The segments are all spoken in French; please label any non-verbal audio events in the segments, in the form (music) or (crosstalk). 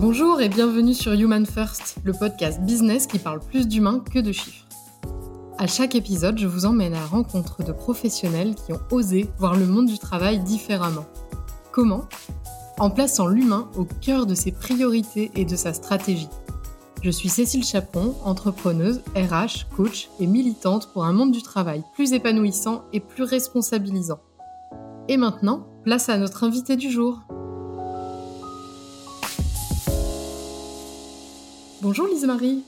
Bonjour et bienvenue sur Human First, le podcast business qui parle plus d'humains que de chiffres. À chaque épisode, je vous emmène à rencontre de professionnels qui ont osé voir le monde du travail différemment. Comment? En plaçant l'humain au cœur de ses priorités et de sa stratégie. Je suis Cécile Chaperon, entrepreneuse, RH, coach et militante pour un monde du travail plus épanouissant et plus responsabilisant. Et maintenant, place à notre invité du jour. Bonjour Lise-Marie.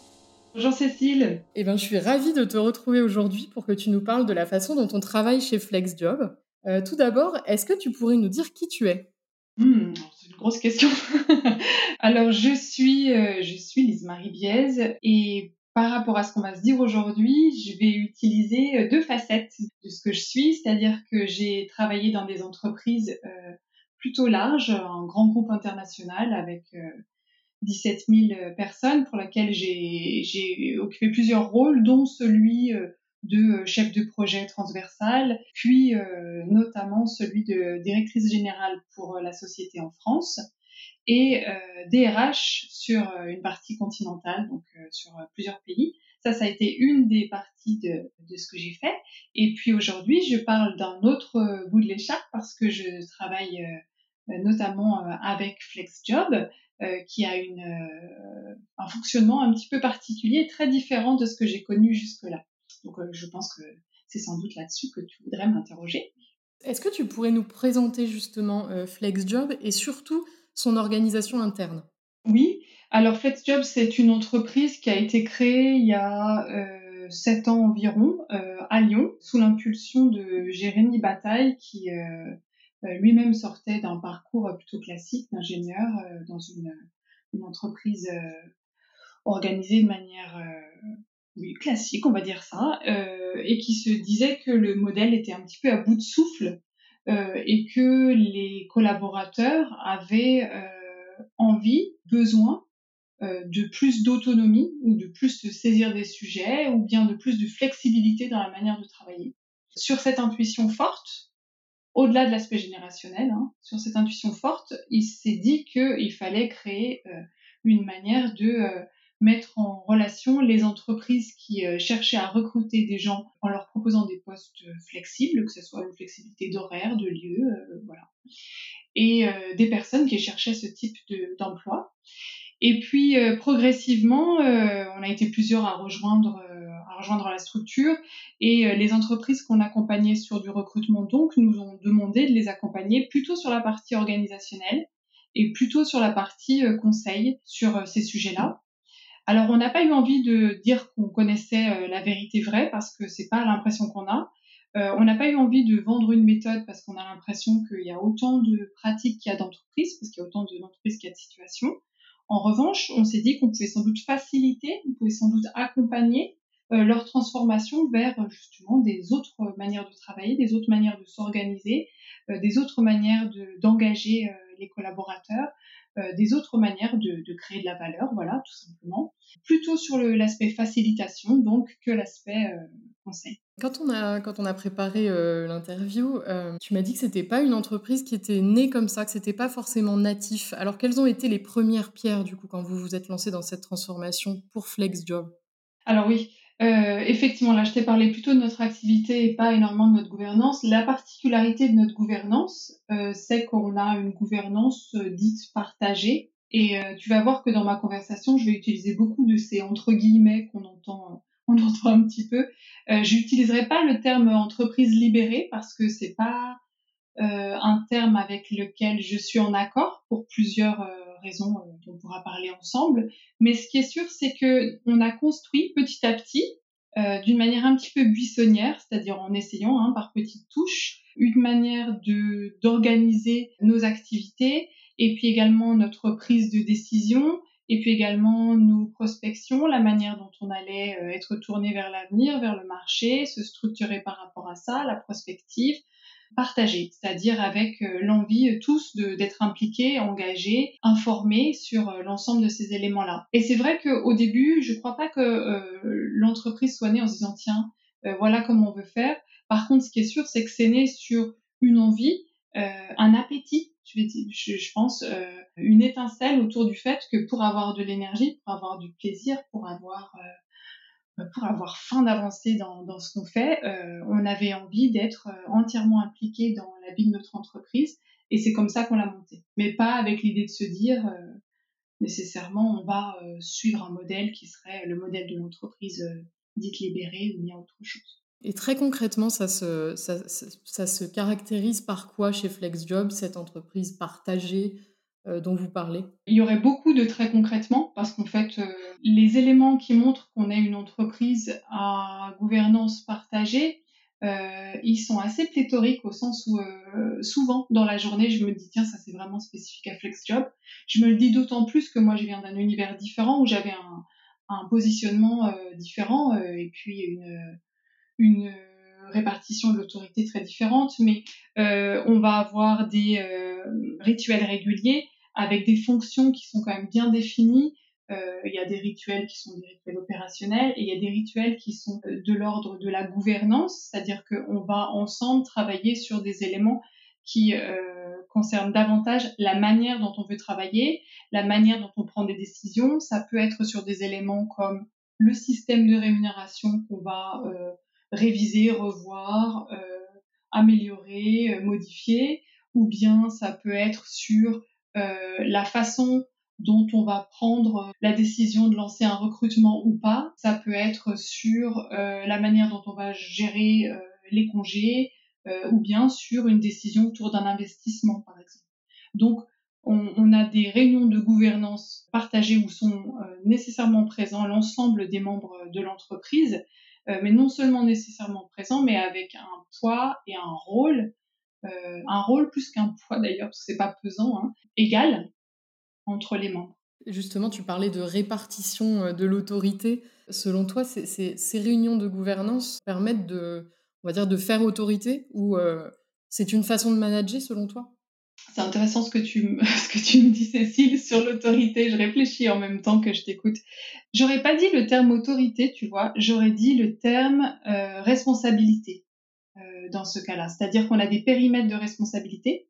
Bonjour Cécile. Eh ben, je suis ravie de te retrouver aujourd'hui pour que tu nous parles de la façon dont on travaille chez FlexJob. Euh, tout d'abord, est-ce que tu pourrais nous dire qui tu es? Hmm, C'est une grosse question. (laughs) Alors, je suis, euh, je suis Lise-Marie Biez et par rapport à ce qu'on va se dire aujourd'hui, je vais utiliser euh, deux facettes de ce que je suis, c'est-à-dire que j'ai travaillé dans des entreprises plutôt larges, un grand groupe international avec 17 000 euh, personnes pour laquelle j'ai occupé plusieurs rôles, dont celui euh, de euh, chef de projet transversal, puis notamment celui de directrice générale pour la société en France et DRH sur une partie continentale, donc sur plusieurs pays. Ça, ça a été une des parties de, de ce que j'ai fait. Et puis aujourd'hui, je parle d'un autre bout de l'écharpe parce que je travaille notamment avec FlexJob, euh, qui a une, euh, un fonctionnement un petit peu particulier, très différent de ce que j'ai connu jusque-là. Donc euh, je pense que c'est sans doute là-dessus que tu voudrais m'interroger. Est-ce que tu pourrais nous présenter justement FlexJob et surtout son organisation interne? Oui, alors FlexJob, c'est une entreprise qui a été créée il y a sept ans environ à Lyon, sous l'impulsion de Jérémy Bataille, qui euh, lui-même sortait d'un parcours plutôt classique d'ingénieur euh, dans une, une entreprise euh, organisée de manière oui, classique, on va dire ça, et qui se disait que le modèle était un petit peu à bout de souffle et que les collaborateurs avaient envie, besoin de plus d'autonomie ou de plus se saisir des sujets ou bien de plus de flexibilité dans la manière de travailler. Sur cette intuition forte, au-delà de l'aspect générationnel, hein, sur cette intuition forte, il s'est dit qu'il fallait créer euh, une manière de euh, mettre en relation les entreprises qui euh, cherchaient à recruter des gens en leur proposant des postes flexibles, que ce soit une flexibilité d'horaire, de lieu, voilà, et des personnes qui cherchaient ce type d'emploi. et puis progressivement, on a été plusieurs à rejoindre rejoindre la structure. Et euh, les entreprises qu'on accompagnait sur du recrutement, donc, nous ont demandé de les accompagner plutôt sur la partie organisationnelle et plutôt sur la partie euh, conseil sur euh, ces sujets-là. Alors, on n'a pas eu envie de dire qu'on connaissait la vérité vraie parce que c'est pas l'impression qu'on a. on n'a pas eu envie de vendre une méthode parce qu'on a l'impression qu'il y a autant de pratiques qu'il y a d'entreprises, parce qu'il y a autant d'entreprises qu'il y a de situations. En revanche, on s'est dit qu'on pouvait sans doute faciliter, on pouvait sans doute accompagner leur transformation vers justement des autres manières de travailler, des autres manières de s'organiser, euh, des autres manières d'engager euh, les collaborateurs, des autres manières de, de, créer de la valeur, voilà, tout simplement. Plutôt sur l'aspect facilitation, donc, que l'aspect conseil. Quand on a, quand on a préparé l'interview, tu m'as dit que c'était pas une entreprise qui était née comme ça, que c'était pas forcément natif. Alors, quelles ont été les premières pierres, du coup, quand vous vous êtes lancé dans cette transformation pour FlexJob Alors oui, euh, effectivement, là, je t'ai parlé plutôt de notre activité et pas énormément de notre gouvernance. La particularité de notre gouvernance, euh, c'est qu'on a une gouvernance euh, dite partagée. Et tu vas voir que dans ma conversation, je vais utiliser beaucoup de ces entre guillemets qu'on entend, (laughs) un petit peu. je n'utiliserai pas le terme entreprise libérée parce que c'est pas un terme avec lequel je suis en accord pour plusieurs raison euh, dont on pourra parler ensemble. Mais ce qui est sûr, c'est que on a construit petit à petit, euh, d'une manière un petit peu buissonnière, c'est-à-dire en essayant hein, par petites touches, une manière d'organiser nos activités et puis également notre prise de décision et puis également nos prospections, la manière dont on allait euh, être tourné vers l'avenir, vers le marché, se structurer par rapport à ça, la prospective, partagé, c'est-à-dire avec euh, l'envie euh, tous d'être impliqués, engagés, informés sur euh, l'ensemble de ces éléments-là. Et c'est vrai qu'au début, je ne crois pas que l'entreprise soit née en se disant tiens, voilà comment on veut faire. Par contre, ce qui est sûr, c'est que c'est né sur une envie, un appétit je, pense, une étincelle autour du fait que pour avoir de l'énergie, pour avoir du plaisir, pour avoir pour avoir faim d'avancer dans, dans, ce qu'on fait, euh, on avait envie d'être entièrement impliqué dans la vie de notre entreprise et c'est comme ça qu'on l'a monté. Mais pas avec l'idée de se dire nécessairement on va suivre un modèle qui serait le modèle de l'entreprise dite libérée ou bien autre chose. Et très concrètement, ça se, ça, ça, se caractérise par quoi chez FlexJob, cette entreprise partagée euh, dont vous parlez Il y aurait beaucoup de très concrètement, parce qu'en fait, euh, les éléments qui montrent qu'on est une entreprise à gouvernance partagée, euh, ils sont assez pléthoriques au sens où euh, souvent dans la journée, je me dis tiens, ça c'est vraiment spécifique à FlexJob. Je me le dis d'autant plus que moi, je viens d'un univers différent où j'avais un, un positionnement euh, différent et puis une une euh, répartition de l'autorité très différente, mais euh, on va avoir des euh, rituels réguliers avec des fonctions qui sont quand même bien définies. Il y a des rituels qui sont des rituels opérationnels et il y a des rituels qui sont de l'ordre de la gouvernance, c'est-à-dire qu'on va ensemble travailler sur des éléments qui concernent davantage la manière dont on veut travailler, la manière dont on prend des décisions. Ça peut être sur des éléments comme le système de rémunération qu'on va réviser, revoir, euh, améliorer, euh, modifier, ou bien ça peut être sur euh, la façon dont on va prendre la décision de lancer un recrutement ou pas. Ça peut être sur la manière dont on va gérer les congés ou bien sur une décision autour d'un investissement, par exemple. Donc, on, on, a des réunions de gouvernance partagées où sont nécessairement présents l'ensemble des membres de l'entreprise euh, mais non seulement nécessairement présent, mais avec un poids et un rôle, euh, un rôle plus qu'un poids d'ailleurs, parce que c'est pas pesant, hein, égal entre les membres. Justement, tu parlais de répartition euh, de l'autorité. Selon toi, ces réunions de gouvernance permettent de, on va dire, de faire autorité ou c'est une façon de manager selon toi? C'est intéressant ce que, tu me, (laughs) ce que tu me dis, Cécile, sur l'autorité. Je réfléchis en même temps que je t'écoute. J'aurais pas dit le terme autorité, tu vois. J'aurais dit le terme euh, responsabilité euh, dans ce cas-là. C'est-à-dire qu'on a des périmètres de responsabilité,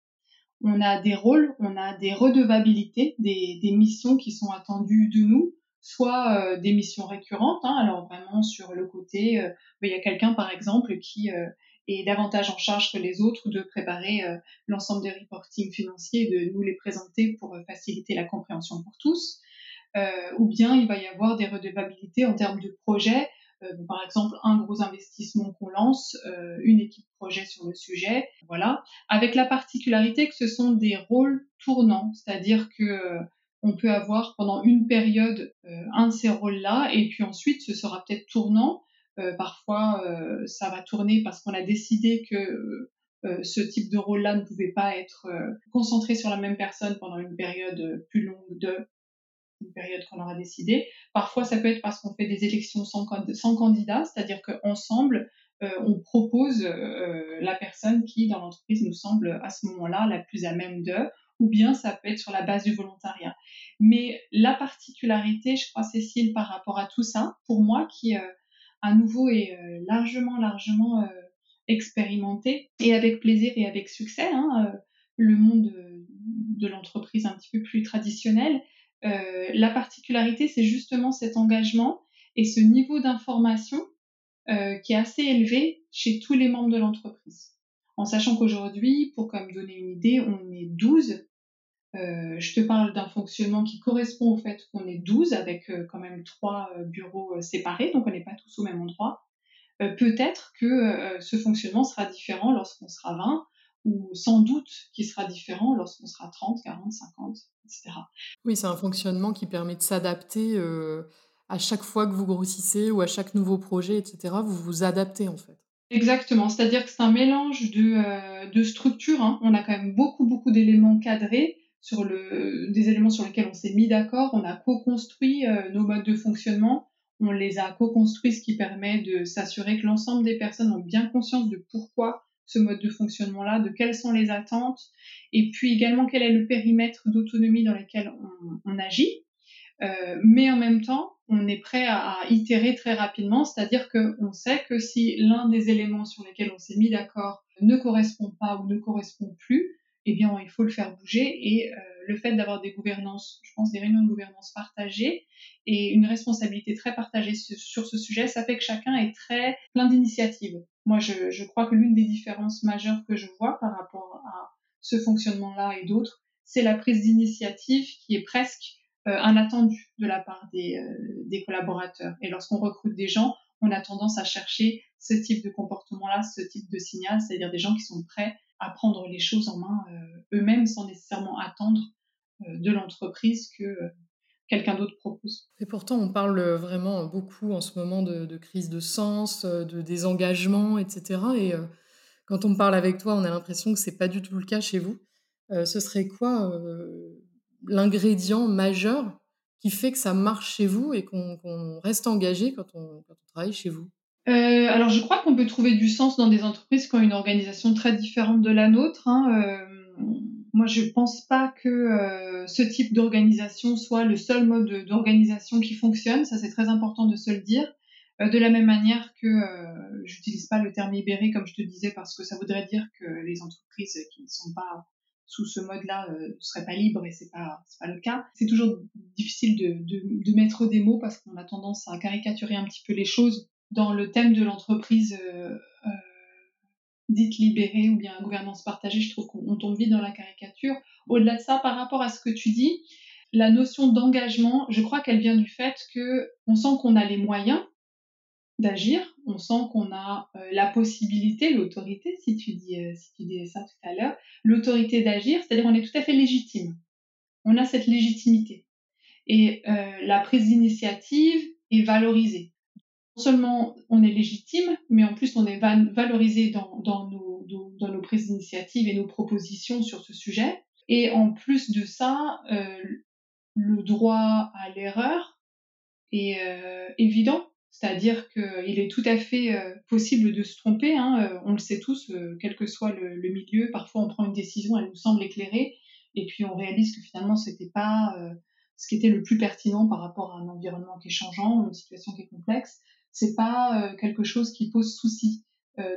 on a des rôles, on a des redevabilités, des, des missions qui sont attendues de nous, soit euh, des missions récurrentes. Hein, alors vraiment sur le côté, euh, ben, il y a quelqu'un par exemple qui euh, et davantage en charge que les autres de préparer euh, l'ensemble des reportings financiers de nous les présenter pour euh, faciliter la compréhension pour tous. Euh, ou bien il va y avoir des redevabilités en termes de projets, par exemple un gros investissement qu'on lance, une équipe projet sur le sujet, voilà, avec la particularité que ce sont des rôles tournants, c'est-à-dire que on peut avoir pendant une période un de ces rôles-là et puis ensuite ce sera peut-être tournant. Euh, parfois, euh, ça va tourner parce qu'on a décidé que euh, ce type de rôle-là ne pouvait pas être concentré sur la même personne pendant une période plus longue de une période qu'on aura décidé. Parfois, ça peut être parce qu'on fait des élections sans, candidat, c'est-à-dire qu'ensemble, euh, on propose euh, la personne qui, dans l'entreprise, nous semble à ce moment-là la plus à même de, ou bien ça peut être sur la base du volontariat. Mais la particularité, je crois, Cécile, par rapport à tout ça, pour moi, qui à nouveau est euh, largement, largement euh, expérimenté et avec plaisir et avec succès. Hein, euh, le monde de l'entreprise un petit peu plus traditionnel. la particularité, c'est justement cet engagement et ce niveau d'information qui est assez élevé chez tous les membres de l'entreprise. En sachant qu'aujourd'hui, pour comme donner une idée, on est 12 euh, je te parle d'un fonctionnement qui correspond au fait qu'on est 12 avec euh, quand même trois euh, bureaux séparés, donc on n'est pas tous au même endroit. Peut-être que ce fonctionnement sera différent lorsqu'on sera 20 ou sans doute qu'il sera différent lorsqu'on sera 30, 40, 50, etc. Oui, c'est un fonctionnement qui permet de s'adapter à chaque fois que vous grossissez ou à chaque nouveau projet, etc. Vous vous adaptez en fait. Exactement, c'est-à-dire que c'est un mélange de, de structures. Hein. On a quand même beaucoup, beaucoup d'éléments cadrés sur le, des éléments sur lesquels on s'est mis d'accord, on a co-construit euh, nos modes de fonctionnement, on les a co-construits, ce qui permet de s'assurer que l'ensemble des personnes ont bien conscience de pourquoi ce mode de fonctionnement-là, de quelles sont les attentes, et puis également quel est le périmètre d'autonomie dans lequel on, agit. Euh, mais en même temps, on est prêt à, itérer très rapidement, c'est-à-dire qu'on sait que si l'un des éléments sur lesquels on s'est mis d'accord ne correspond pas ou ne correspond plus, eh bien, il faut le faire bouger. Et le fait d'avoir des gouvernances, je pense, des réunions de gouvernance partagées et une responsabilité très partagée sur, ce sujet, ça fait que chacun est très plein d'initiatives. Moi, je, je crois que l'une des différences majeures que je vois par rapport à ce fonctionnement-là et d'autres, c'est la prise d'initiative qui est presque euh, un de la part des, euh, des collaborateurs. Et lorsqu'on recrute des gens, on a tendance à chercher ce type de comportement-là, ce type de signal, c'est-à-dire des gens qui sont prêts à prendre les choses en main euh, eux-mêmes sans nécessairement attendre de l'entreprise que quelqu'un d'autre propose. Et pourtant, on parle vraiment beaucoup en ce moment de, de crise de sens, de désengagement, etc. Et quand on parle avec toi, on a l'impression que c'est pas du tout le cas chez vous. ce serait quoi l'ingrédient majeur qui fait que ça marche chez vous et qu'on reste engagé quand on, travaille chez vous? Euh, alors, je crois qu'on peut trouver du sens dans des entreprises qui ont une organisation très différente de la nôtre. Hein. Euh, moi, je pense pas que euh, ce type d'organisation soit le seul mode d'organisation qui fonctionne. Ça, c'est très important de se le dire. de la même manière que j'utilise pas le terme libéré, comme je te disais, parce que ça voudrait dire que les entreprises qui ne sont pas sous ce mode-là euh, ne serait pas libre et c'est pas pas le cas. C'est toujours difficile de, de, de, mettre des mots parce qu'on a tendance à caricaturer un petit peu les choses dans le thème de l'entreprise euh, euh, dite libérée ou bien gouvernance partagée. Je trouve qu'on tombe vite dans la caricature. Au-delà de ça, par rapport à ce que tu dis, la notion d'engagement, je crois qu'elle vient du fait que on sent qu'on a les moyens d'agir. On sent qu'on a euh, la possibilité, l'autorité, si tu dis euh, si tu ça tout à l'heure, l'autorité d'agir, c'est-à-dire on est tout à fait légitime. On a cette légitimité et euh, la prise d'initiative est valorisée. Non seulement on est légitime, mais en plus on est valorisé dans, dans, nos, dans nos prises d'initiative et nos propositions sur ce sujet. Et en plus de ça, le droit à l'erreur est évident c'est-à-dire qu'il est tout à fait euh, possible de se tromper, hein, euh, on le sait tous, euh, quel que soit le, milieu. Parfois, on prend une décision, elle nous semble éclairée, et puis on réalise que finalement, ce n'était pas ce qui était le plus pertinent par rapport à un environnement qui est changeant, une situation qui est complexe. C'est pas quelque chose qui pose souci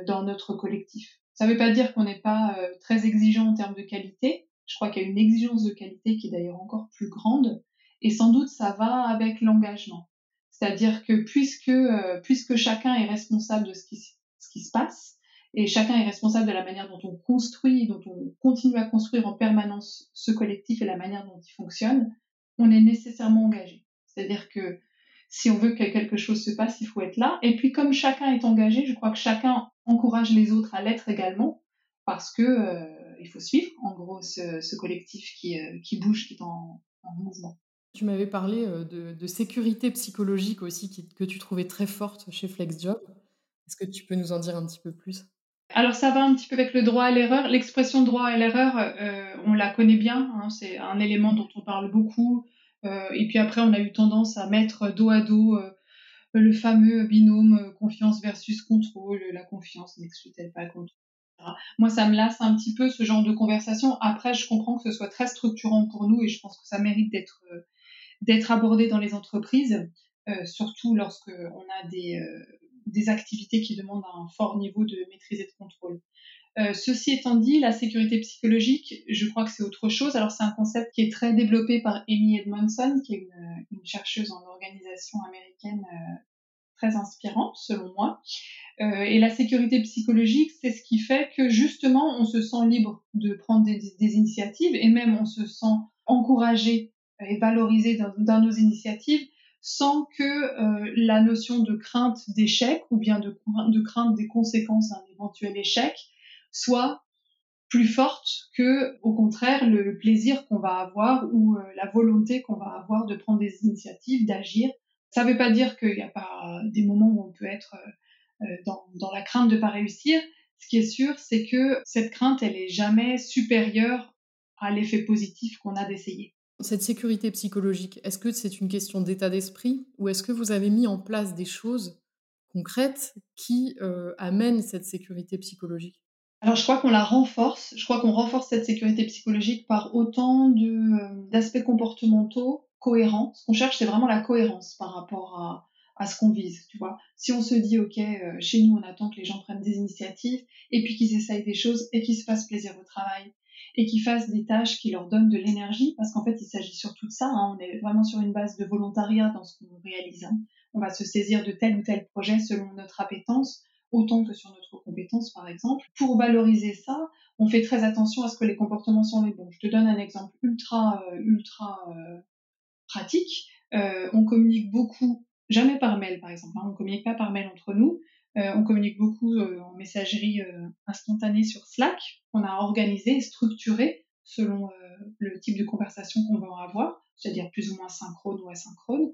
dans notre collectif. Ça ne veut pas dire qu'on n'est pas très exigeant en termes de qualité. Je crois qu'il y a une exigence de qualité qui est d'ailleurs encore plus grande, et sans doute ça va avec l'engagement. C'est-à-dire que puisque, euh, puisque chacun est responsable de ce qui, ce qui se passe, et chacun est responsable de la manière dont on construit, dont on continue à construire en permanence ce collectif et la manière dont il fonctionne, on est nécessairement engagé. C'est-à-dire que si on veut que quelque chose se passe, il faut être là. Et puis comme chacun est engagé, je crois que chacun encourage les autres à l'être également, parce que euh, il faut suivre en gros ce, ce collectif qui, euh, qui bouge, qui est en, en mouvement. Tu m'avais parlé euh, de, sécurité psychologique aussi que tu trouvais très forte chez FlexJob. Est-ce que tu peux nous en dire un petit peu plus? Alors ça va un petit peu avec le droit à l'erreur. L'expression droit à l'erreur, euh, on la connaît bien, hein, c'est un élément dont on parle beaucoup. Euh, et puis après, on a eu tendance à mettre dos à dos le fameux binôme confiance versus contrôle. La confiance n'exclut-elle pas le contrôle Moi, ça me lasse un petit peu ce genre de conversation. Après, je comprends que ce soit très structurant pour nous et je pense que ça mérite d'être abordé dans les entreprises, euh, surtout lorsque on a des, euh, des activités qui demandent un fort niveau de maîtrise et de contrôle. Euh, ceci étant dit, la sécurité psychologique, je crois que c'est autre chose. Alors c'est un concept qui est très développé par Amy Edmondson, qui est une, une chercheuse en organisation américaine euh, très inspirante selon moi. Euh, et la sécurité psychologique, c'est ce qui fait que justement on se sent libre de prendre des, des initiatives et même on se sent encouragé et valoriser dans, dans, nos initiatives sans que euh, la notion de crainte d'échec ou bien de, de crainte des conséquences d'un éventuel échec soit plus forte que, au contraire, le, plaisir qu'on va avoir ou euh, la volonté qu'on va avoir de prendre des initiatives, d'agir. Ça ne veut pas dire qu'il n'y a pas des moments où on peut être euh, dans, dans, la crainte de ne pas réussir. Ce qui est sûr, c'est que cette crainte, elle est jamais supérieure à l'effet positif qu'on a d'essayer. Cette sécurité psychologique, est-ce que c'est une question d'état d'esprit ou est-ce que vous avez mis en place des choses concrètes qui euh, amènent cette sécurité psychologique? Alors je crois qu'on la renforce, je crois qu'on renforce cette sécurité psychologique par autant euh, d'aspects comportementaux cohérents. Ce qu'on cherche, c'est vraiment la cohérence par rapport à, à ce qu'on vise, tu vois. Si on se dit, OK, euh, chez nous, on attend que les gens prennent des initiatives et puis qu'ils essayent des choses et qu'ils se fassent plaisir au travail et qui fassent des tâches qui leur donnent de l'énergie, parce qu'en fait, il s'agit surtout de ça. Hein. on est vraiment sur une base de volontariat dans ce qu'on réalise. Hein. On va se saisir de tel ou tel projet selon notre appétence, autant que sur notre compétence, par exemple. Pour valoriser ça, on fait très attention à ce que les comportements sont les bons. Je te donne un exemple ultra, euh, ultra euh, pratique. Euh, on communique beaucoup, jamais par mail, par exemple. Hein. on communique pas par mail entre nous. on communique beaucoup en messagerie instantanée sur Slack, qu'on a organisé structuré selon le type de conversation qu'on va avoir, c'est-à-dire plus ou moins synchrone ou asynchrone.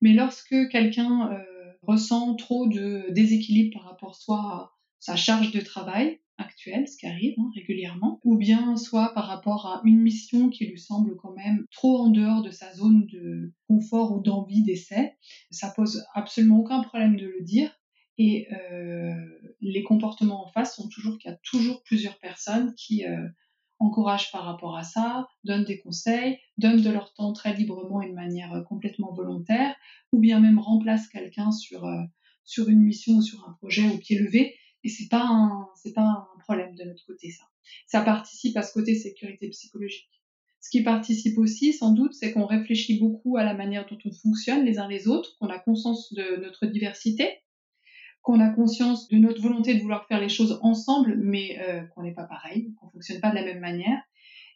Mais lorsque quelqu'un ressent trop de déséquilibre par rapport soit à sa charge de travail actuelle, ce qui arrive hein, régulièrement, ou bien soit par rapport à une mission qui lui semble quand même trop en dehors de sa zone de confort ou d'envie d'essai, ça pose absolument aucun problème de le dire. Et euh, les comportements en face sont toujours qu'il y a toujours plusieurs personnes qui euh, encouragent par rapport à ça, donnent des conseils, donnent de leur temps très librement et de manière euh, complètement volontaire, ou bien même remplacent quelqu'un sur, euh, sur une mission ou sur un projet au pied levé. Et c'est pas c'est pas un problème de notre côté, ça. Ça participe à ce côté sécurité psychologique. Ce qui participe aussi, sans doute, c'est qu'on réfléchit beaucoup à la manière dont on fonctionne les uns les autres, qu'on a conscience de notre diversité, qu'on a conscience de notre volonté de vouloir faire les choses ensemble, mais euh, qu'on n'est pas pareil, qu'on fonctionne pas de la même manière.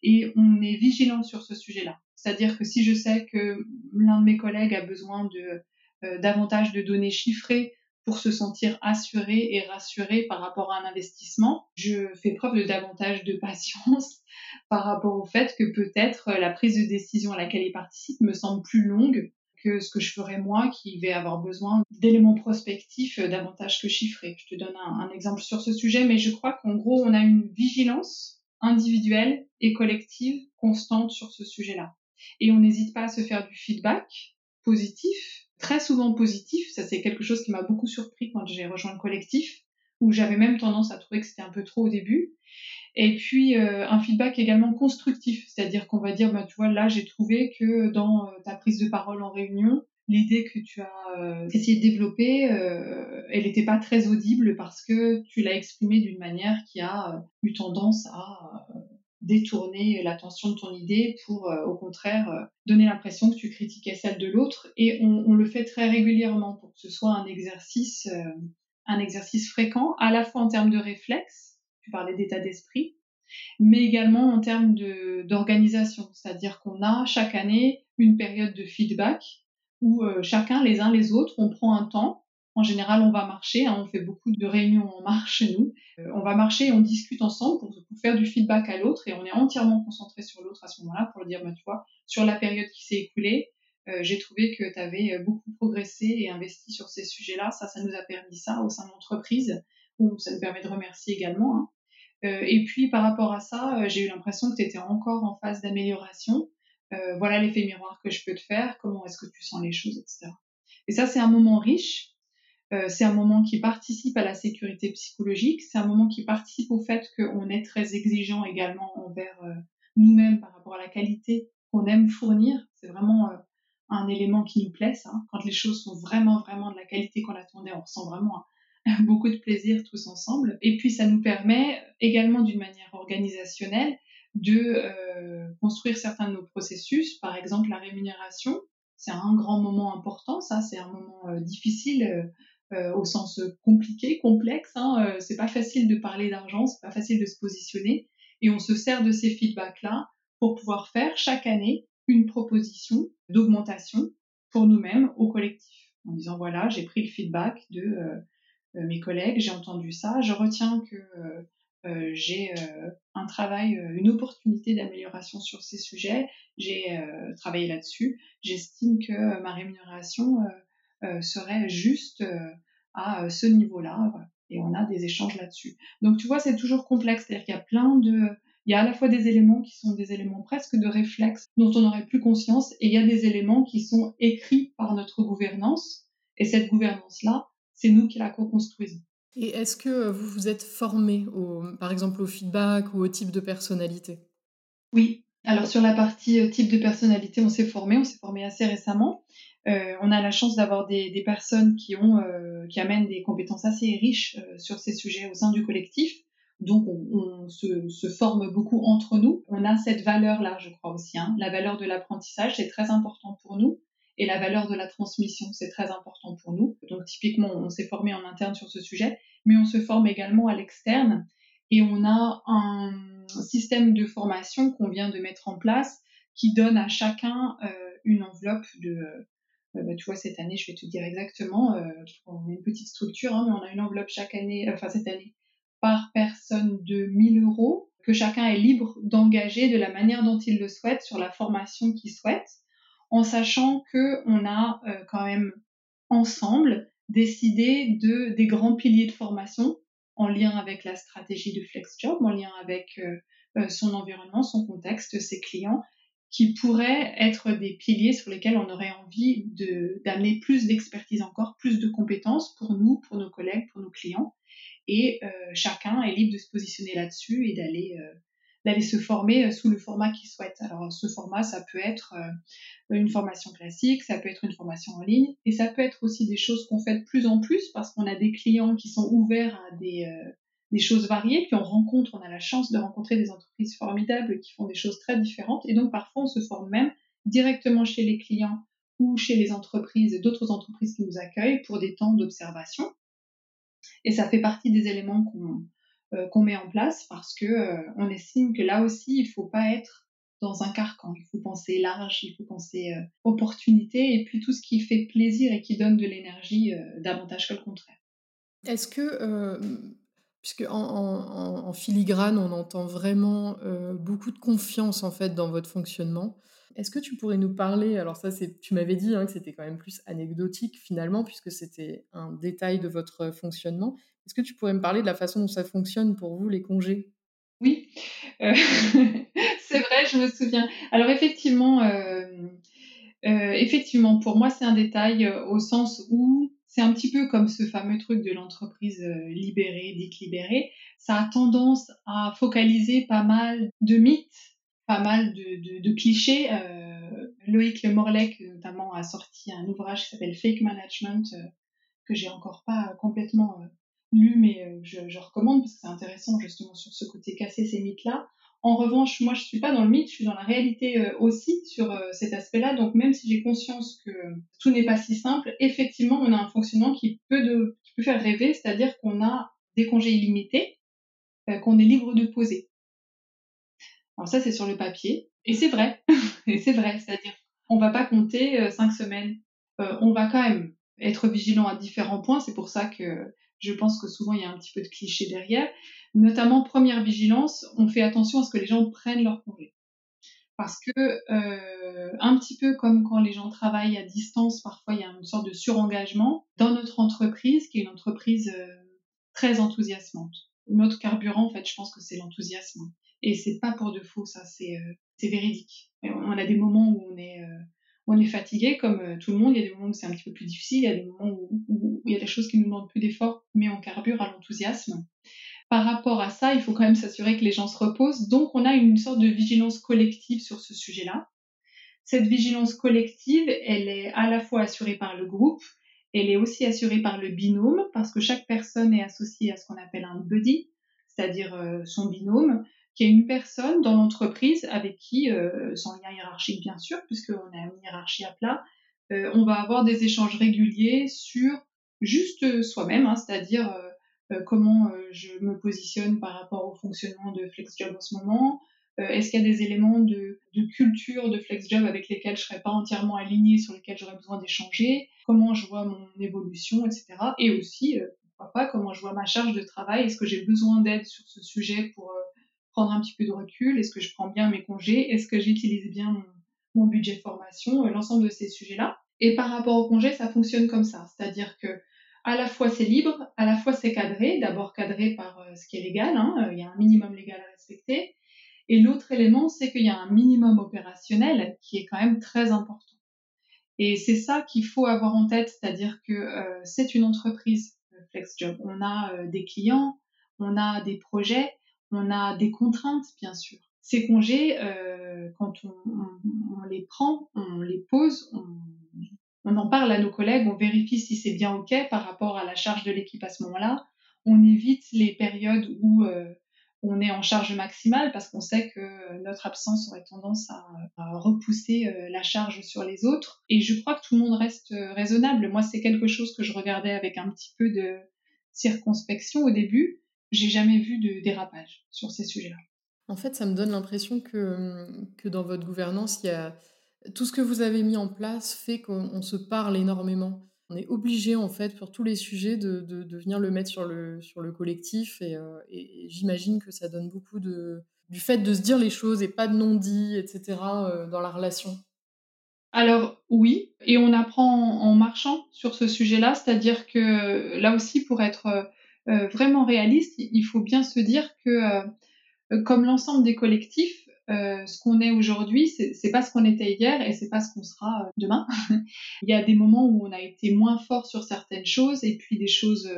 Et on est vigilant sur ce sujet-là. C'est-à-dire que si je sais que l'un de mes collègues a besoin de euh, davantage de données chiffrées pour se sentir assuré et rassuré par rapport à un investissement, je fais preuve de davantage de (laughs) patience par rapport au fait que peut-être la prise de décision à laquelle il participe me semble plus longue que ce que je ferais moi qui vais avoir besoin d'éléments prospectifs euh, davantage que chiffrés. Je te donne un, exemple sur ce sujet, mais je crois qu'en gros, on a une vigilance individuelle et collective constante sur ce sujet-là. Et on n'hésite pas à se faire du feedback positif, très souvent positif. Ça, c'est quelque chose qui m'a beaucoup surpris quand j'ai rejoint le collectif, où j'avais même tendance à trouver que c'était un peu trop au début. Et puis euh, un feedback également constructif, c'est-à-dire qu'on va dire, bah, tu vois, là j'ai trouvé que dans euh, ta prise de parole en réunion, l'idée que tu as euh, essayé de développer, elle n'était pas très audible parce que tu l'as exprimée d'une manière qui a eu tendance à détourner l'attention de ton idée pour, au contraire, donner l'impression que tu critiquais celle de l'autre. Et on, on, le fait très régulièrement pour que ce soit un exercice, un exercice fréquent, à la fois en termes de réflexe tu parlais d'état d'esprit, mais également en termes d'organisation, c'est-à-dire qu'on a chaque année une période de feedback où euh, chacun, les uns les autres, on prend un temps. En général, on va marcher, hein, on fait beaucoup de réunions en marche chez nous. Euh, on va marcher et on discute ensemble pour, faire du feedback à l'autre et on est entièrement concentré sur l'autre à ce moment-là pour dire, bah, tu sur la période qui s'est écoulée, euh, j'ai trouvé que tu avais beaucoup progressé et investi sur ces sujets-là. Ça, ça nous a permis ça au sein de l'entreprise. Ça nous permet de remercier également. Hein. Euh, et puis par rapport à ça, euh, j'ai eu l'impression que tu étais encore en phase d'amélioration. Euh, voilà l'effet miroir que je peux te faire, comment est-ce que tu sens les choses, etc. Et ça, c'est un moment riche, c'est un moment qui participe à la sécurité psychologique, c'est un moment qui participe au fait qu'on est très exigeant également envers nous-mêmes par rapport à la qualité qu'on aime fournir. C'est vraiment un élément qui nous plaît, ça. Quand les choses sont vraiment, vraiment de la qualité qu'on attendait, on ressent vraiment (laughs) beaucoup de plaisir tous ensemble. Et puis ça nous permet également d'une manière organisationnelle de euh, construire certains de nos processus, par exemple la rémunération. C'est un grand moment important, ça, c'est un moment euh, difficile euh, au sens compliqué, complexe. Hein, c'est pas facile de parler d'argent, c'est pas facile de se positionner, et on se sert de ces feedbacks-là pour pouvoir faire chaque année une proposition d'augmentation pour nous-mêmes au collectif, en disant voilà, j'ai pris le feedback de euh, mes collègues, j'ai entendu ça, je retiens que euh, euh, j'ai un travail, une opportunité d'amélioration sur ces sujets, j'ai travaillé là-dessus, j'estime que ma rémunération serait juste à ce niveau-là. Et on a des échanges là-dessus. Donc tu vois, c'est toujours complexe, c'est-à-dire qu'il y a plein de... Il y a à la fois des éléments qui sont des éléments presque de réflexe dont on n'aurait plus conscience, et il y a des éléments qui sont écrits par notre gouvernance. Et cette gouvernance-là, c'est nous qui la co-construisons. Et est-ce que vous vous êtes formé, au, par exemple, au feedback ou au type de personnalité? Oui. Alors sur la partie euh, type de personnalité, on s'est formé, on s'est formé assez récemment. Euh, on a la chance d'avoir des, personnes qui ont, euh, qui amènent des compétences assez riches sur ces sujets au sein du collectif. Donc, on, se, forme beaucoup entre nous. On a cette valeur-là, je crois aussi. Hein. La valeur de l'apprentissage, c'est très important pour nous. Et la valeur de la transmission, c'est très important pour nous. Donc, typiquement, on s'est formé en interne sur ce sujet, mais on se forme également à l'externe. Et on a un système de formation qu'on vient de mettre en place qui donne à chacun euh, une enveloppe de, euh, bah, tu vois, cette année, je vais te dire exactement, euh, on a une petite structure, hein, mais on a une enveloppe chaque année, enfin cette année, par personne de 1000 euros, que chacun est libre d'engager de la manière dont il le souhaite sur la formation qu'il souhaite, en sachant que on a quand même ensemble décidé de des grands piliers de formation en lien avec la stratégie de FlexJob, en lien avec son environnement, son contexte, ses clients, qui pourraient être des piliers sur lesquels on aurait envie d'amener plus d'expertise encore, plus de compétences pour nous, pour nos collègues, pour nos clients. Et euh, chacun est libre de se positionner là-dessus et d'aller euh, d'aller se former euh, sous le format qu'il souhaite. Alors ce format, ça peut être une formation classique, ça peut être une formation en ligne, et ça peut être aussi des choses qu'on fait de plus en plus parce qu'on a des clients qui sont ouverts à des, des choses variées, puis on rencontre, on a la chance de rencontrer des entreprises formidables qui font des choses très différentes, et donc parfois on se forme même directement chez les clients ou chez les entreprises, d'autres entreprises qui nous accueillent pour des temps d'observation. Et ça fait partie des éléments qu'on euh, met en place parce que euh, on estime que là aussi il faut pas être dans un carcan, il faut penser large, il faut penser euh, opportunité et puis tout ce qui fait plaisir et qui donne de l'énergie davantage que le contraire. Est-ce que puisque en, filigrane, on entend vraiment euh, beaucoup de confiance en fait dans votre fonctionnement. Est-ce que tu pourrais nous parler Alors ça, c'est, tu m'avais dit hein, que c'était quand même plus anecdotique finalement, puisque c'était un détail de votre fonctionnement. Est-ce que tu pourrais me parler de la façon dont ça fonctionne pour vous les congés? Oui, euh, (laughs) c'est vrai, je me souviens. Alors effectivement, euh, effectivement, pour moi, c'est un détail au sens où c'est un petit peu comme ce fameux truc de l'entreprise euh, libérée, dite libérée. Ça a tendance à focaliser pas mal de mythes, pas mal de, clichés. Euh, Loïc Le Morlec, notamment, a sorti un ouvrage qui s'appelle Fake Management, euh, que j'ai encore pas complètement lu, mais je, je, recommande parce que c'est intéressant justement sur ce côté casser ces mythes-là. En revanche, moi, je suis pas dans le mythe, je suis dans la réalité euh, aussi sur euh, cet aspect-là. Donc, même si j'ai conscience que tout n'est pas si simple, effectivement, on a un fonctionnement qui peut, de, qui peut faire rêver, c'est-à-dire qu'on a des congés illimités, euh, qu'on est libre de poser. Alors ça, c'est sur le papier, et c'est vrai, (laughs) et c'est vrai, c'est-à-dire on va pas compter cinq semaines, on va quand même être vigilant à différents points. C'est pour ça que je pense que souvent il y a un petit peu de cliché derrière. Notamment, première vigilance, on fait attention à ce que les gens prennent leur congé. Parce que, euh, un petit peu comme quand les gens travaillent à distance, parfois il y a une sorte de surengagement. Dans notre entreprise, qui est une entreprise euh, très enthousiasmante, notre carburant, en fait, je pense que c'est l'enthousiasme. Et c'est pas pour de faux, ça, c'est euh, véridique. on a des moments où on est on est fatigué comme euh, tout le monde. Il y a des moments où c'est un petit peu plus difficile, il y a des moments où, il y a des choses qui nous demandent plus d'efforts, mais on carbure à l'enthousiasme. Par rapport à ça, il faut quand même s'assurer que les gens se reposent. Donc, on a une sorte de vigilance collective sur ce sujet-là. Cette vigilance collective, elle est à la fois assurée par le groupe, elle est aussi assurée par le binôme, parce que chaque personne est associée à ce qu'on appelle un buddy, c'est-à-dire euh, son binôme qu'il y ait une personne dans l'entreprise avec qui, euh, sans lien hiérarchique bien sûr, puisqu'on a une hiérarchie à plat, euh, on va avoir des échanges réguliers sur juste soi-même, hein, c'est-à-dire euh, comment je me positionne par rapport au fonctionnement de FlexJob en ce moment, est-ce qu'il y a des éléments de, culture de FlexJob avec lesquels je serais pas entièrement alignée, sur lesquels j'aurais besoin d'échanger, comment je vois mon évolution, etc. Et aussi, pourquoi pas, comment je vois ma charge de travail, est-ce que j'ai besoin d'aide sur ce sujet pour prendre un petit peu de recul Est-ce que je prends bien mes congés? Est-ce que j'utilise bien mon, budget formation? Euh, L'ensemble de ces sujets-là. Et par rapport au congé, ça fonctionne comme ça. C'est-à-dire que à la fois c'est libre, à la fois c'est cadré. D'abord cadré par euh, ce qui est légal. Hein, euh, il y a un minimum légal à respecter. Et l'autre élément, c'est qu'il y a un minimum opérationnel qui est quand même très important. Et c'est ça qu'il faut avoir en tête, c'est-à-dire que c'est une entreprise FlexJob. On a des clients, on a des projets, on a des contraintes, bien sûr. Ces congés, euh, quand on, les prend, on les pose, on, en parle à nos collègues, on vérifie si c'est bien OK par rapport à la charge de l'équipe à ce moment-là. On évite les périodes où euh, on est en charge maximale parce qu'on sait que notre absence aurait tendance à, repousser euh, la charge sur les autres. Et je crois que tout le monde reste euh, raisonnable. Moi, c'est quelque chose que je regardais avec un petit peu de circonspection au début. J'ai jamais vu de dérapage sur ces sujets-là. En fait, ça me donne l'impression que, que dans votre gouvernance, il y a tout ce que vous avez mis en place fait qu'on se parle énormément on est obligé en fait pour tous les sujets de, de, venir le mettre sur le, sur le collectif euh, et, j'imagine que ça donne beaucoup de du fait de se dire les choses et pas de non-dit, etc. Euh, dans la relation. Alors oui, et on apprend en, marchant sur ce sujet-là, c'est-à-dire que là aussi pour être euh, vraiment réaliste, il faut bien se dire que comme l'ensemble des collectifs, euh, ce qu'on est aujourd'hui, c'est pas ce qu'on était hier et c'est pas ce qu'on sera euh, demain. (laughs) Il y a des moments où on a été moins fort sur certaines choses et puis des choses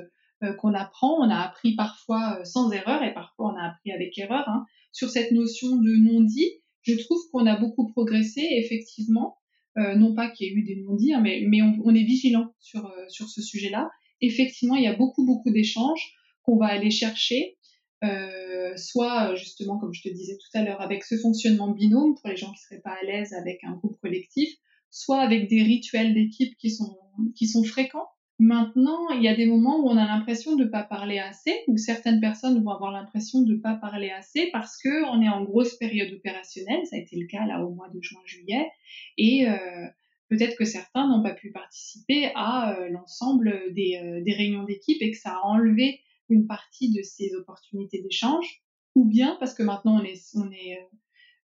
euh, qu'on apprend. On a appris parfois sans erreur et parfois on a appris avec erreur. Hein. Sur cette notion de non-dit, je trouve qu'on a beaucoup progressé effectivement. non pas qu'il y ait eu des non-dits, hein, mais, mais on, on, est vigilant sur, sur ce sujet-là. Effectivement, il y a beaucoup, beaucoup d'échanges qu'on va aller chercher euh, soit justement, comme je te disais tout à l'heure, avec ce fonctionnement binôme pour les gens qui seraient pas à l'aise avec un groupe collectif, soit avec des rituels d'équipe qui sont, qui sont fréquents. Maintenant, il y a des moments où on a l'impression de ne pas parler assez, ou certaines personnes vont avoir l'impression de ne pas parler assez parce que on est en grosse période opérationnelle. Ça a été le cas là au mois de juin-juillet, et euh, peut-être que certains n'ont pas pu participer à euh, l'ensemble des, euh, des réunions d'équipe et que ça a enlevé une partie de ces opportunités d'échange, ou bien parce que maintenant on est,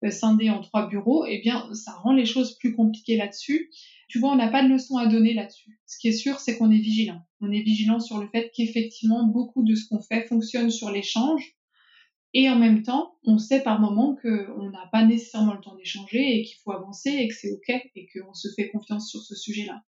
euh, scindé en trois bureaux, eh bien ça rend les choses plus compliquées là-dessus. Tu vois, on n'a pas de leçon à donner là-dessus. Ce qui est sûr, c'est qu'on est vigilant. On est vigilant sur le fait qu'effectivement beaucoup de ce qu'on fait fonctionne sur l'échange, et en même temps, on sait par moment qu'on n'a pas nécessairement le temps d'échanger et qu'il faut avancer et que c'est OK et qu'on se fait confiance sur ce sujet-là.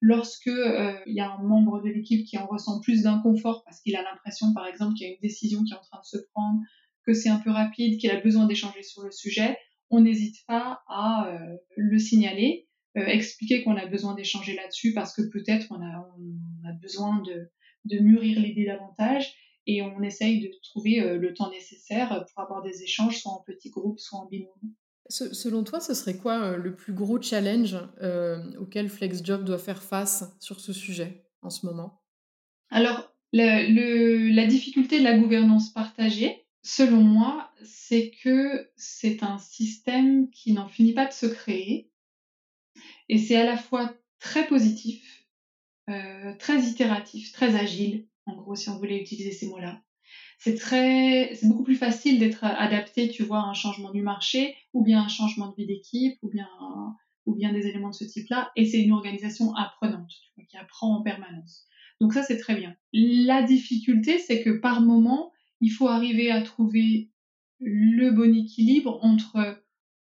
Lorsque euh, il y a un membre de l'équipe qui en ressent plus d'inconfort parce qu'il a l'impression, par exemple, qu'il y a une décision qui est en train de se prendre, que c'est un peu rapide, qu'il a besoin d'échanger sur le sujet, on n'hésite pas à euh, le signaler, euh, expliquer qu'on a besoin d'échanger là-dessus parce que peut-être on a, besoin de, de mûrir l'idée davantage et on essaye de trouver le temps nécessaire pour avoir des échanges, soit en petits groupes, soit en binôme. Selon toi, ce serait quoi euh, le plus gros challenge euh, auquel FlexJob doit faire face sur ce sujet en ce moment? Alors, la difficulté de la gouvernance partagée, selon moi, c'est que c'est un système qui n'en finit pas de se créer. Et c'est à la fois très positif, euh, très itératif, très agile, en gros, si on voulait utiliser ces mots-là c'est très, c'est beaucoup plus facile d'être adapté, tu vois, à un changement du marché, ou bien un changement de vie d'équipe, ou bien, ou bien des éléments de ce type-là. Et c'est une organisation apprenante, tu vois, qui apprend en permanence. Donc ça, c'est très bien. La difficulté, c'est que par moment, il faut arriver à trouver le bon équilibre entre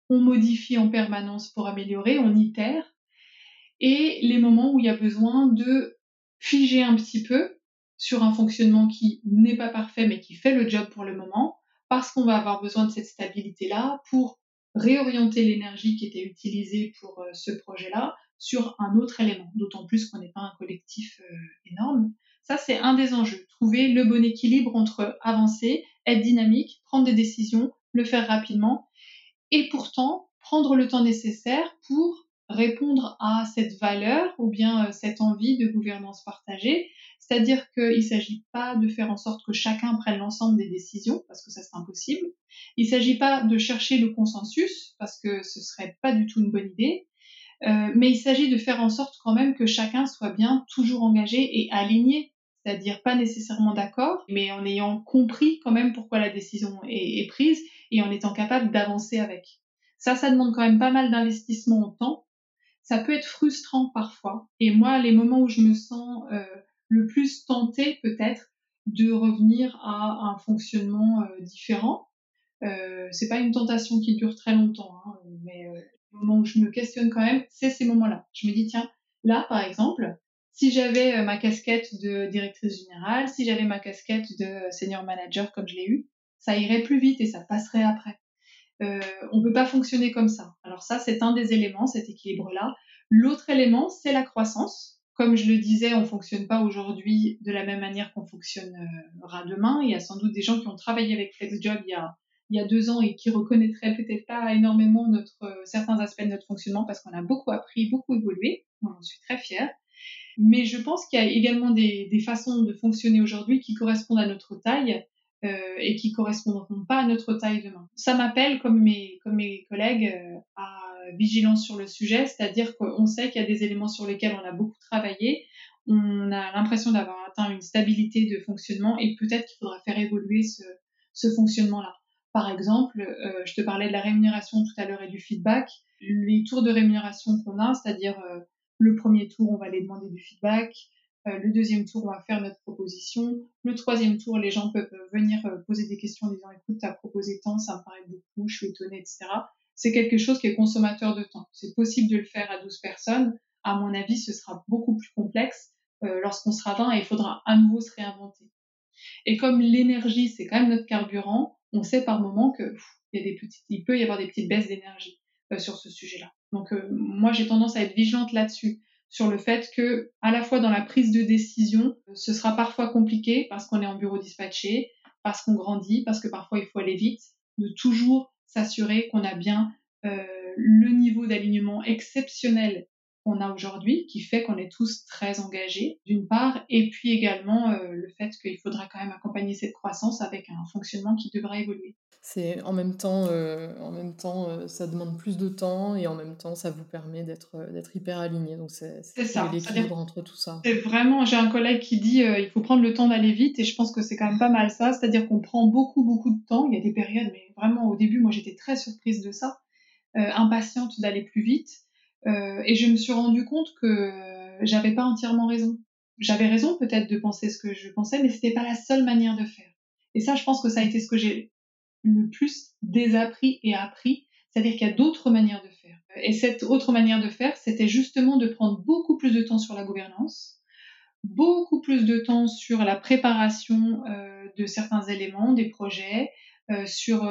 on modifie en permanence pour améliorer, on itère, et les moments où il y a besoin de figer un petit peu sur un fonctionnement qui n'est pas parfait mais qui fait le job pour le moment, parce qu'on va avoir besoin de cette stabilité-là pour réorienter l'énergie qui était utilisée pour euh, ce projet-là sur un autre élément, d'autant plus qu'on n'est pas un collectif euh, énorme. Ça, c'est un des enjeux, trouver le bon équilibre entre avancer, être dynamique, prendre des décisions, le faire rapidement, et pourtant prendre le temps nécessaire pour répondre à cette valeur ou bien euh, cette envie de gouvernance partagée c'est-à-dire qu'il ne s'agit pas de faire en sorte que chacun prenne l'ensemble des décisions, parce que ça c'est impossible. Il ne s'agit pas de chercher le consensus, parce que ce serait pas du tout une bonne idée. Euh, mais il s'agit de faire en sorte quand même que chacun soit bien toujours engagé et aligné, c'est-à-dire pas nécessairement d'accord, mais en ayant compris quand même pourquoi la décision est, est prise et en étant capable d'avancer avec. Ça, ça demande quand même pas mal d'investissement en temps. Ça peut être frustrant parfois. Et moi, les moments où je me sens euh, le plus tenté peut-être de revenir à un fonctionnement euh, différent. Euh, c'est pas une tentation qui dure très longtemps, hein, mais euh, le moment où je me questionne quand même, c'est ces moments-là. Je me dis tiens, là par exemple, si j'avais ma casquette de directrice générale, si j'avais ma casquette de senior manager comme je l'ai eu, ça irait plus vite et ça passerait après. Euh, on peut pas fonctionner comme ça. Alors ça, c'est un des éléments, cet équilibre-là. L'autre élément, c'est la croissance comme je le disais, on fonctionne pas aujourd'hui de la même manière qu'on fonctionnera demain. Il y a sans doute des gens qui ont travaillé avec FlexJob il y a, deux ans et qui reconnaîtraient peut-être pas énormément notre, euh, certains aspects de notre fonctionnement parce qu'on a beaucoup appris, beaucoup évolué. On suis très fière. Mais je pense qu'il y a également des, des façons de fonctionner aujourd'hui qui correspondent à notre taille euh, et qui correspondront pas à notre taille demain. Ça m'appelle, comme mes, comme mes collègues, euh, à vigilance sur le sujet, c'est-à-dire qu'on sait qu'il y a des éléments sur lesquels on a beaucoup travaillé, on a l'impression d'avoir atteint une stabilité de fonctionnement et peut-être qu'il faudra faire évoluer ce, ce fonctionnement-là. Par exemple, euh, je te parlais de la rémunération tout à l'heure et du feedback. Les tours de rémunération qu'on a, c'est-à-dire euh, le premier tour, on va aller demander du feedback. Euh, le deuxième tour, on va faire notre proposition. Le troisième tour, les gens peuvent venir poser des questions en disant écoute, t'as proposé tant, ça me paraît beaucoup, je suis étonnée, etc c'est quelque chose qui est consommateur de temps. C'est possible de le faire à 12 personnes. À mon avis, ce sera beaucoup plus complexe euh, lorsqu'on sera 20 et il faudra à nouveau se réinventer. Et comme l'énergie, c'est quand même notre carburant, on sait par moment que il, peut y avoir des petites baisses d'énergie euh, sur ce sujet-là. Donc euh, moi, j'ai tendance à être vigilante là-dessus, sur le fait que à la fois dans la prise de décision, ce sera parfois compliqué parce qu'on est en bureau dispatché, parce qu'on grandit, parce que parfois il faut aller vite, de toujours s'assurer qu'on a bien euh, le niveau d'alignement exceptionnel qu'on a aujourd'hui, qui fait qu'on est tous très engagés, d'une part, et puis également euh, le fait qu'il faudra quand même accompagner cette croissance avec un fonctionnement qui devra évoluer. C'est en même temps, euh, en même temps, ça demande plus de temps et en même temps, ça vous permet d'être d'être hyper aligné. Donc c'est l'équilibre entre tout ça. C'est vraiment, j'ai un collègue qui dit il faut prendre le temps d'aller vite et je pense que c'est quand même pas mal ça, c'est-à-dire qu'on prend beaucoup beaucoup de temps. Il y a des périodes, mais vraiment au début, moi j'étais très surprise de ça, impatiente d'aller plus vite. Euh, et je me suis rendu compte que j'avais pas entièrement raison. J'avais raison peut-être de penser ce que je pensais, mais c'était pas la seule manière de faire. Et ça, je pense que ça a été ce que j'ai le plus désappris et appris, c'est-à-dire qu'il y a d'autres manières de faire. Et cette autre manière de faire, c'était justement de prendre beaucoup plus de temps sur la gouvernance, beaucoup plus de temps sur la préparation euh, de certains éléments, des projets, euh, sur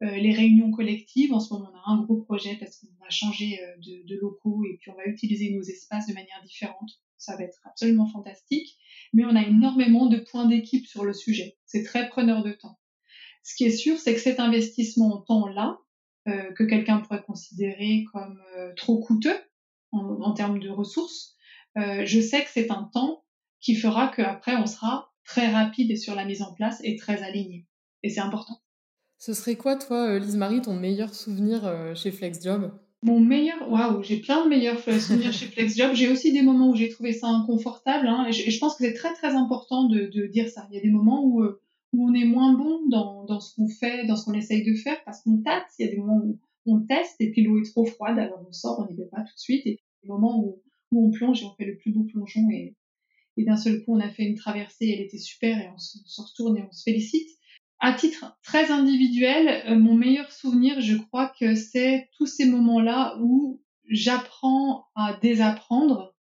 les réunions collectives. En ce moment, on a un gros projet parce qu'on va changer euh, de, de, locaux et puis on va utiliser nos espaces de manière différente. Ça va être absolument fantastique. Mais on a énormément de points d'équipe sur le sujet. C'est très preneur de temps. Ce qui est sûr, c'est que cet investissement en temps-là, euh, que quelqu'un pourrait considérer comme euh, trop coûteux en, en, termes de ressources, euh, je sais que c'est un temps qui fera qu'après, on sera très rapide sur la mise en place et très aligné. Et c'est important. Ce serait quoi, toi, euh, Lise-Marie, ton meilleur souvenir euh, chez FlexJob? Mon meilleur, waouh, j'ai plein de meilleurs souvenirs chez FlexJob. J'ai aussi des moments où j'ai trouvé ça inconfortable. Hein, et, je, pense que c'est très très important de, dire ça. Il y a des moments où, euh, on est moins bon dans, ce qu'on fait, dans ce qu'on essaye de faire, parce qu'on tâte. Il y a des moments où on teste et puis l'eau est trop froide, alors on sort, on n'y va pas tout de suite. Et des moments où, on plonge et on fait le plus beau plongeon et, d'un seul coup on a fait une traversée, elle était super et on se, se retourne et on se félicite. À titre très individuel, euh, mon meilleur souvenir, je crois que c'est tous ces moments-là où j'apprends à désapprendre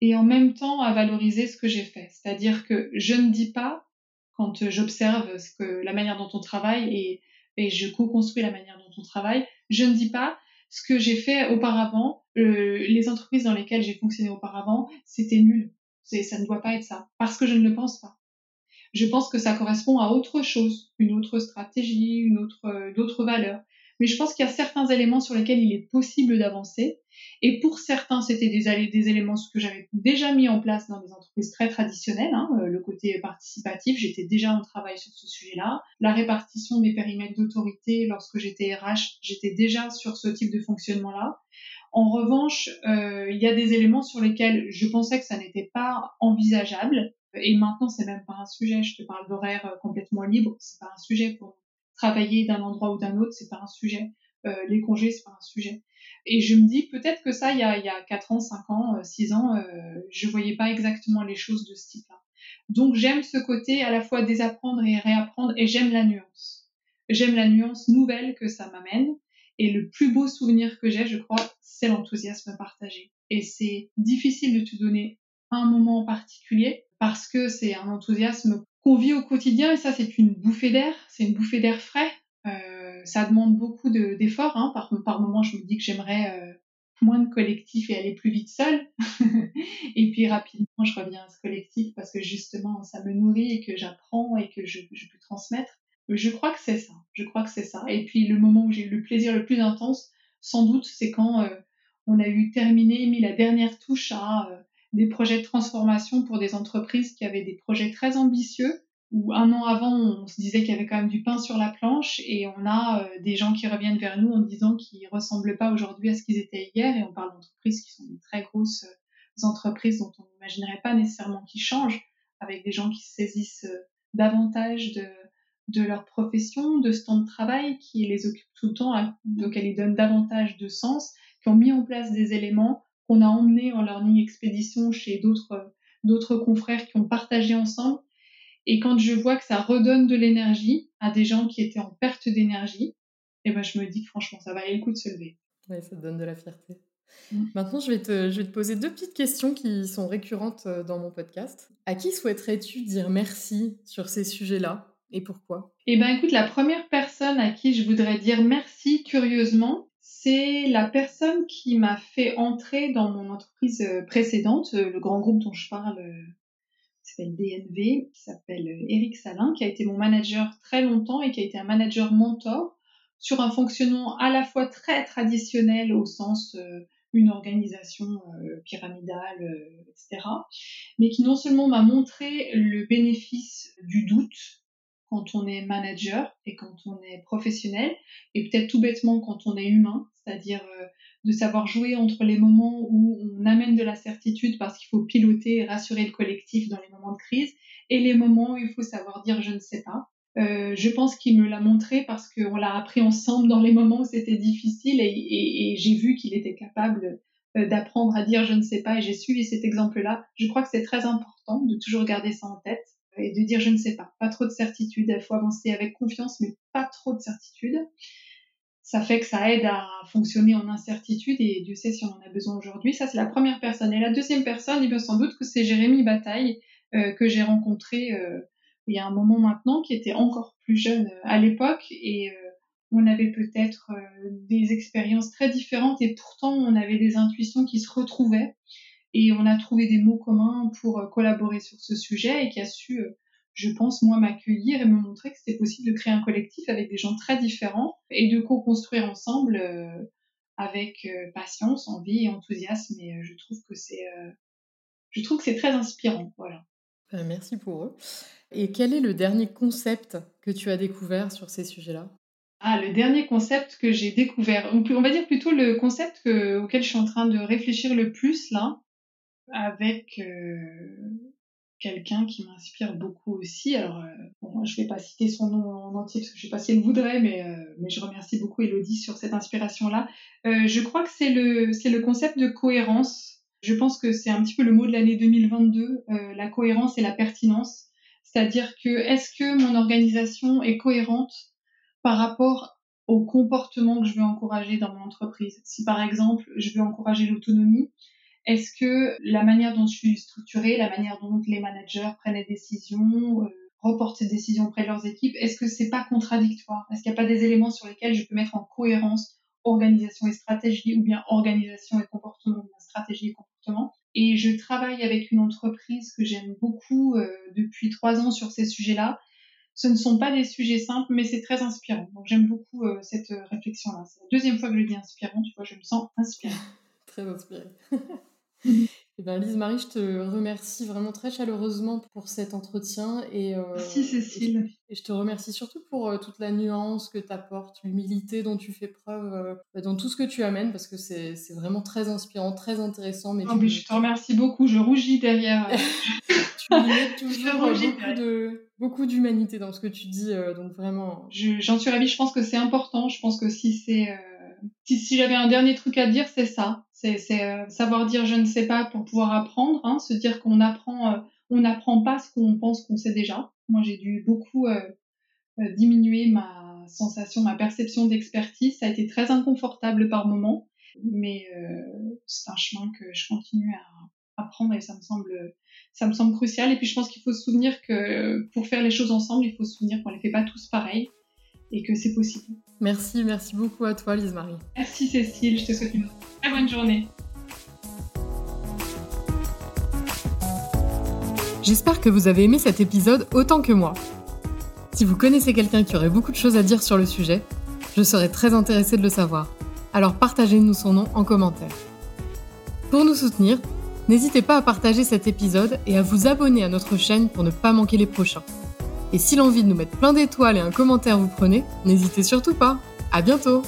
et en même temps à valoriser ce que j'ai fait. C'est-à-dire que je ne dis pas, quand j'observe ce que, la manière dont on travaille et, et je co-construis la manière dont on travaille, je ne dis pas ce que j'ai fait auparavant, euh, les entreprises dans lesquelles j'ai fonctionné auparavant, c'était nul. Ça ne doit pas être ça. Parce que je ne le pense pas je pense que ça correspond à autre chose, une autre stratégie, une autre, euh, d'autres valeurs. Mais je pense qu'il y a certains éléments sur lesquels il est possible d'avancer. Et pour certains, c'était des, éléments que j'avais déjà mis en place dans des entreprises très traditionnelles. Hein, euh, le côté participatif, j'étais déjà en travail sur ce sujet-là. La répartition des périmètres d'autorité, lorsque j'étais RH, j'étais déjà sur ce type de fonctionnement-là. En revanche, euh, il y a des éléments sur lesquels je pensais que ça n'était pas envisageable et maintenant, c'est même pas un sujet. Je te parle d'horaire euh, complètement libre. C'est pas un sujet pour travailler d'un endroit ou d'un autre. C'est pas un sujet. Euh, les congés, c'est pas un sujet. Et je me dis peut-être que ça, il y a, il y a 4 ans, 5 ans, 6 euh, ans, je voyais pas exactement les choses de ce type-là. Donc j'aime ce côté à la fois désapprendre et réapprendre et j'aime la nuance. J'aime la nuance nouvelle que ça m'amène. Et le plus beau souvenir que j'ai, je crois, c'est l'enthousiasme partagé. Et c'est difficile de te donner un moment en particulier, parce que c'est un enthousiasme qu'on vit au quotidien et ça c'est une bouffée d'air, c'est une bouffée d'air frais. Euh, ça demande beaucoup d'efforts. hein. par, moment, je me dis que j'aimerais euh, moins de collectif et aller plus vite seule. (laughs) et puis rapidement, je reviens à ce collectif parce que justement, ça me nourrit et que j'apprends et que je, peux transmettre. Je crois que c'est ça. Je crois que c'est ça. Et puis le moment où j'ai eu le plaisir le plus intense, sans doute, c'est quand euh, on a eu terminé, mis la dernière touche à des projets de transformation pour des entreprises qui avaient des projets très ambitieux où un an avant, on se disait qu'il y avait quand même du pain sur la planche et on a euh, des gens qui reviennent vers nous en disant qu'ils ressemblent pas aujourd'hui à ce qu'ils étaient hier et on parle d'entreprises qui sont des très grosses euh, entreprises dont on n'imaginerait pas nécessairement qu'ils changent avec des gens qui se saisissent euh, davantage de, de leur profession, de ce temps de travail qui les occupe tout le temps, auquel ils donnent davantage de sens, qui ont mis en place des éléments qu'on a emmenés en learning expédition chez d'autres d'autres confrères qui ont partagé ensemble et quand je vois que ça redonne de l'énergie à des gens qui étaient en perte d'énergie, eh ben, je me dis que franchement, ça valait le coup de se lever. Oui, ça donne de la fierté. Mm. Maintenant, je vais, te, je vais te poser deux petites questions qui sont récurrentes euh, dans mon podcast. À qui souhaiterais-tu dire merci sur ces sujets-là et pourquoi? Eh bien, écoute, la première personne à qui je voudrais dire merci, curieusement, c'est la personne qui m'a fait entrer dans mon entreprise euh, précédente, euh, le grand groupe dont je parle qui s'appelle DNV, qui s'appelle Eric Salin, qui a été mon manager très longtemps et qui a été un manager mentor sur un fonctionnement à la fois très traditionnel au sens euh, une organisation euh, pyramidale, euh, etc., mais qui non seulement m'a montré le bénéfice du doute quand on est manager et quand on est professionnel, et peut-être tout bêtement quand on est humain, c'est-à-dire de savoir jouer entre les moments où on amène de la certitude parce qu'il faut piloter et rassurer le collectif dans les moments de crise, et les moments où il faut savoir dire je ne sais pas. Euh, je pense qu'il me l'a montré parce qu'on l'a appris ensemble dans les moments où c'était difficile et j'ai vu qu'il était capable euh, d'apprendre à dire je ne sais pas et j'ai suivi cet exemple-là. Je crois que c'est très important de toujours garder ça en tête et de dire je ne sais pas. Pas trop de certitude, il faut avancer avec confiance mais pas trop de certitude ça fait que ça aide à fonctionner en incertitude et Dieu sait si on en a besoin aujourd'hui. Ça, c'est la première personne. Et la deuxième personne, il bien sans doute que c'est Jérémy Bataille euh, que j'ai rencontré euh, il y a un moment maintenant, qui était encore plus jeune euh, à l'époque et on avait peut-être des expériences très différentes et pourtant on avait des intuitions qui se retrouvaient et on a trouvé des mots communs pour collaborer sur ce sujet et qui a su je pense, moi, m'accueillir et me montrer que c'était possible de créer un collectif avec des gens très différents et de co-construire ensemble euh, avec euh, patience, envie et enthousiasme. Et euh, je trouve que c'est, je trouve que c'est très inspirant. Voilà. Merci pour eux. Et quel est le dernier concept que tu as découvert sur ces sujets-là? Ah, le dernier concept que j'ai découvert, on va dire plutôt le concept que, auquel je suis en train de réfléchir le plus là, avec quelqu'un qui m'inspire beaucoup aussi. Alors, euh, je vais pas citer son nom en entier parce que je sais pas si elle voudrait, mais, euh, mais je remercie beaucoup Elodie sur cette inspiration-là. Euh, je crois que c'est le, c'est le concept de cohérence. Je pense que c'est un petit peu le mot de l'année 2022, la cohérence et la pertinence. C'est-à-dire que est-ce que mon organisation est cohérente par rapport au comportement que je veux encourager dans mon entreprise? Si par exemple, je veux encourager l'autonomie, est-ce que la manière dont je suis structurée, la manière dont les managers prennent des décisions, euh, reportent ces décisions auprès de leurs équipes, est-ce que c'est pas contradictoire? Est-ce qu'il n'y a pas des éléments sur lesquels je peux mettre en cohérence organisation et stratégie ou bien organisation et comportement, stratégie et comportement? Et je travaille avec une entreprise que j'aime beaucoup euh, depuis trois ans sur ces sujets-là. Ce ne sont pas des sujets simples, mais c'est très inspirant. Donc j'aime beaucoup euh, cette réflexion-là. C'est la deuxième fois que je dis inspirant, tu vois, je me sens inspirée. (laughs) très inspirée. (laughs) Mhm. Eh ben, Lise Marie, je te remercie vraiment très chaleureusement pour cet entretien. Et, euh, Merci Cécile. Et je, te remercie surtout pour euh, toute la nuance que tu apportes, l'humilité dont tu fais preuve euh, dans tout ce que tu amènes, parce que c'est vraiment très inspirant, très intéressant. Mais, je te remercie beaucoup, je rougis derrière. (laughs) tu mets (laughs) toujours beaucoup de beaucoup d'humanité dans ce que tu dis, donc vraiment. J'en suis ravie, je pense que c'est important, je pense que si c'est si, j'avais un dernier truc à dire, c'est ça. C'est euh, savoir dire je ne sais pas pour pouvoir apprendre, hein, se dire qu'on apprend, euh, on n'apprend pas ce qu'on pense qu'on sait déjà. Moi, j'ai dû beaucoup euh, diminuer ma sensation, ma perception d'expertise. Ça a été très inconfortable par moments, mais c'est un chemin que je continue à apprendre et ça me semble, ça me semble crucial. Et puis, je pense qu'il faut se souvenir que pour faire les choses ensemble, il faut se souvenir qu'on les fait pas tous pareil et que c'est possible. Merci, merci beaucoup à toi, Lise Marie. Merci Cécile, je te souhaite une très bonne journée. J'espère que vous avez aimé cet épisode autant que moi. Si vous connaissez quelqu'un qui aurait beaucoup de choses à dire sur le sujet, je serais très intéressée de le savoir. Alors partagez-nous son nom en commentaire. Pour nous soutenir, n'hésitez pas à partager cet épisode et à vous abonner à notre chaîne pour ne pas manquer les prochains. Et si l'envie de nous mettre plein d'étoiles et un commentaire vous prenez, n'hésitez surtout pas. À bientôt!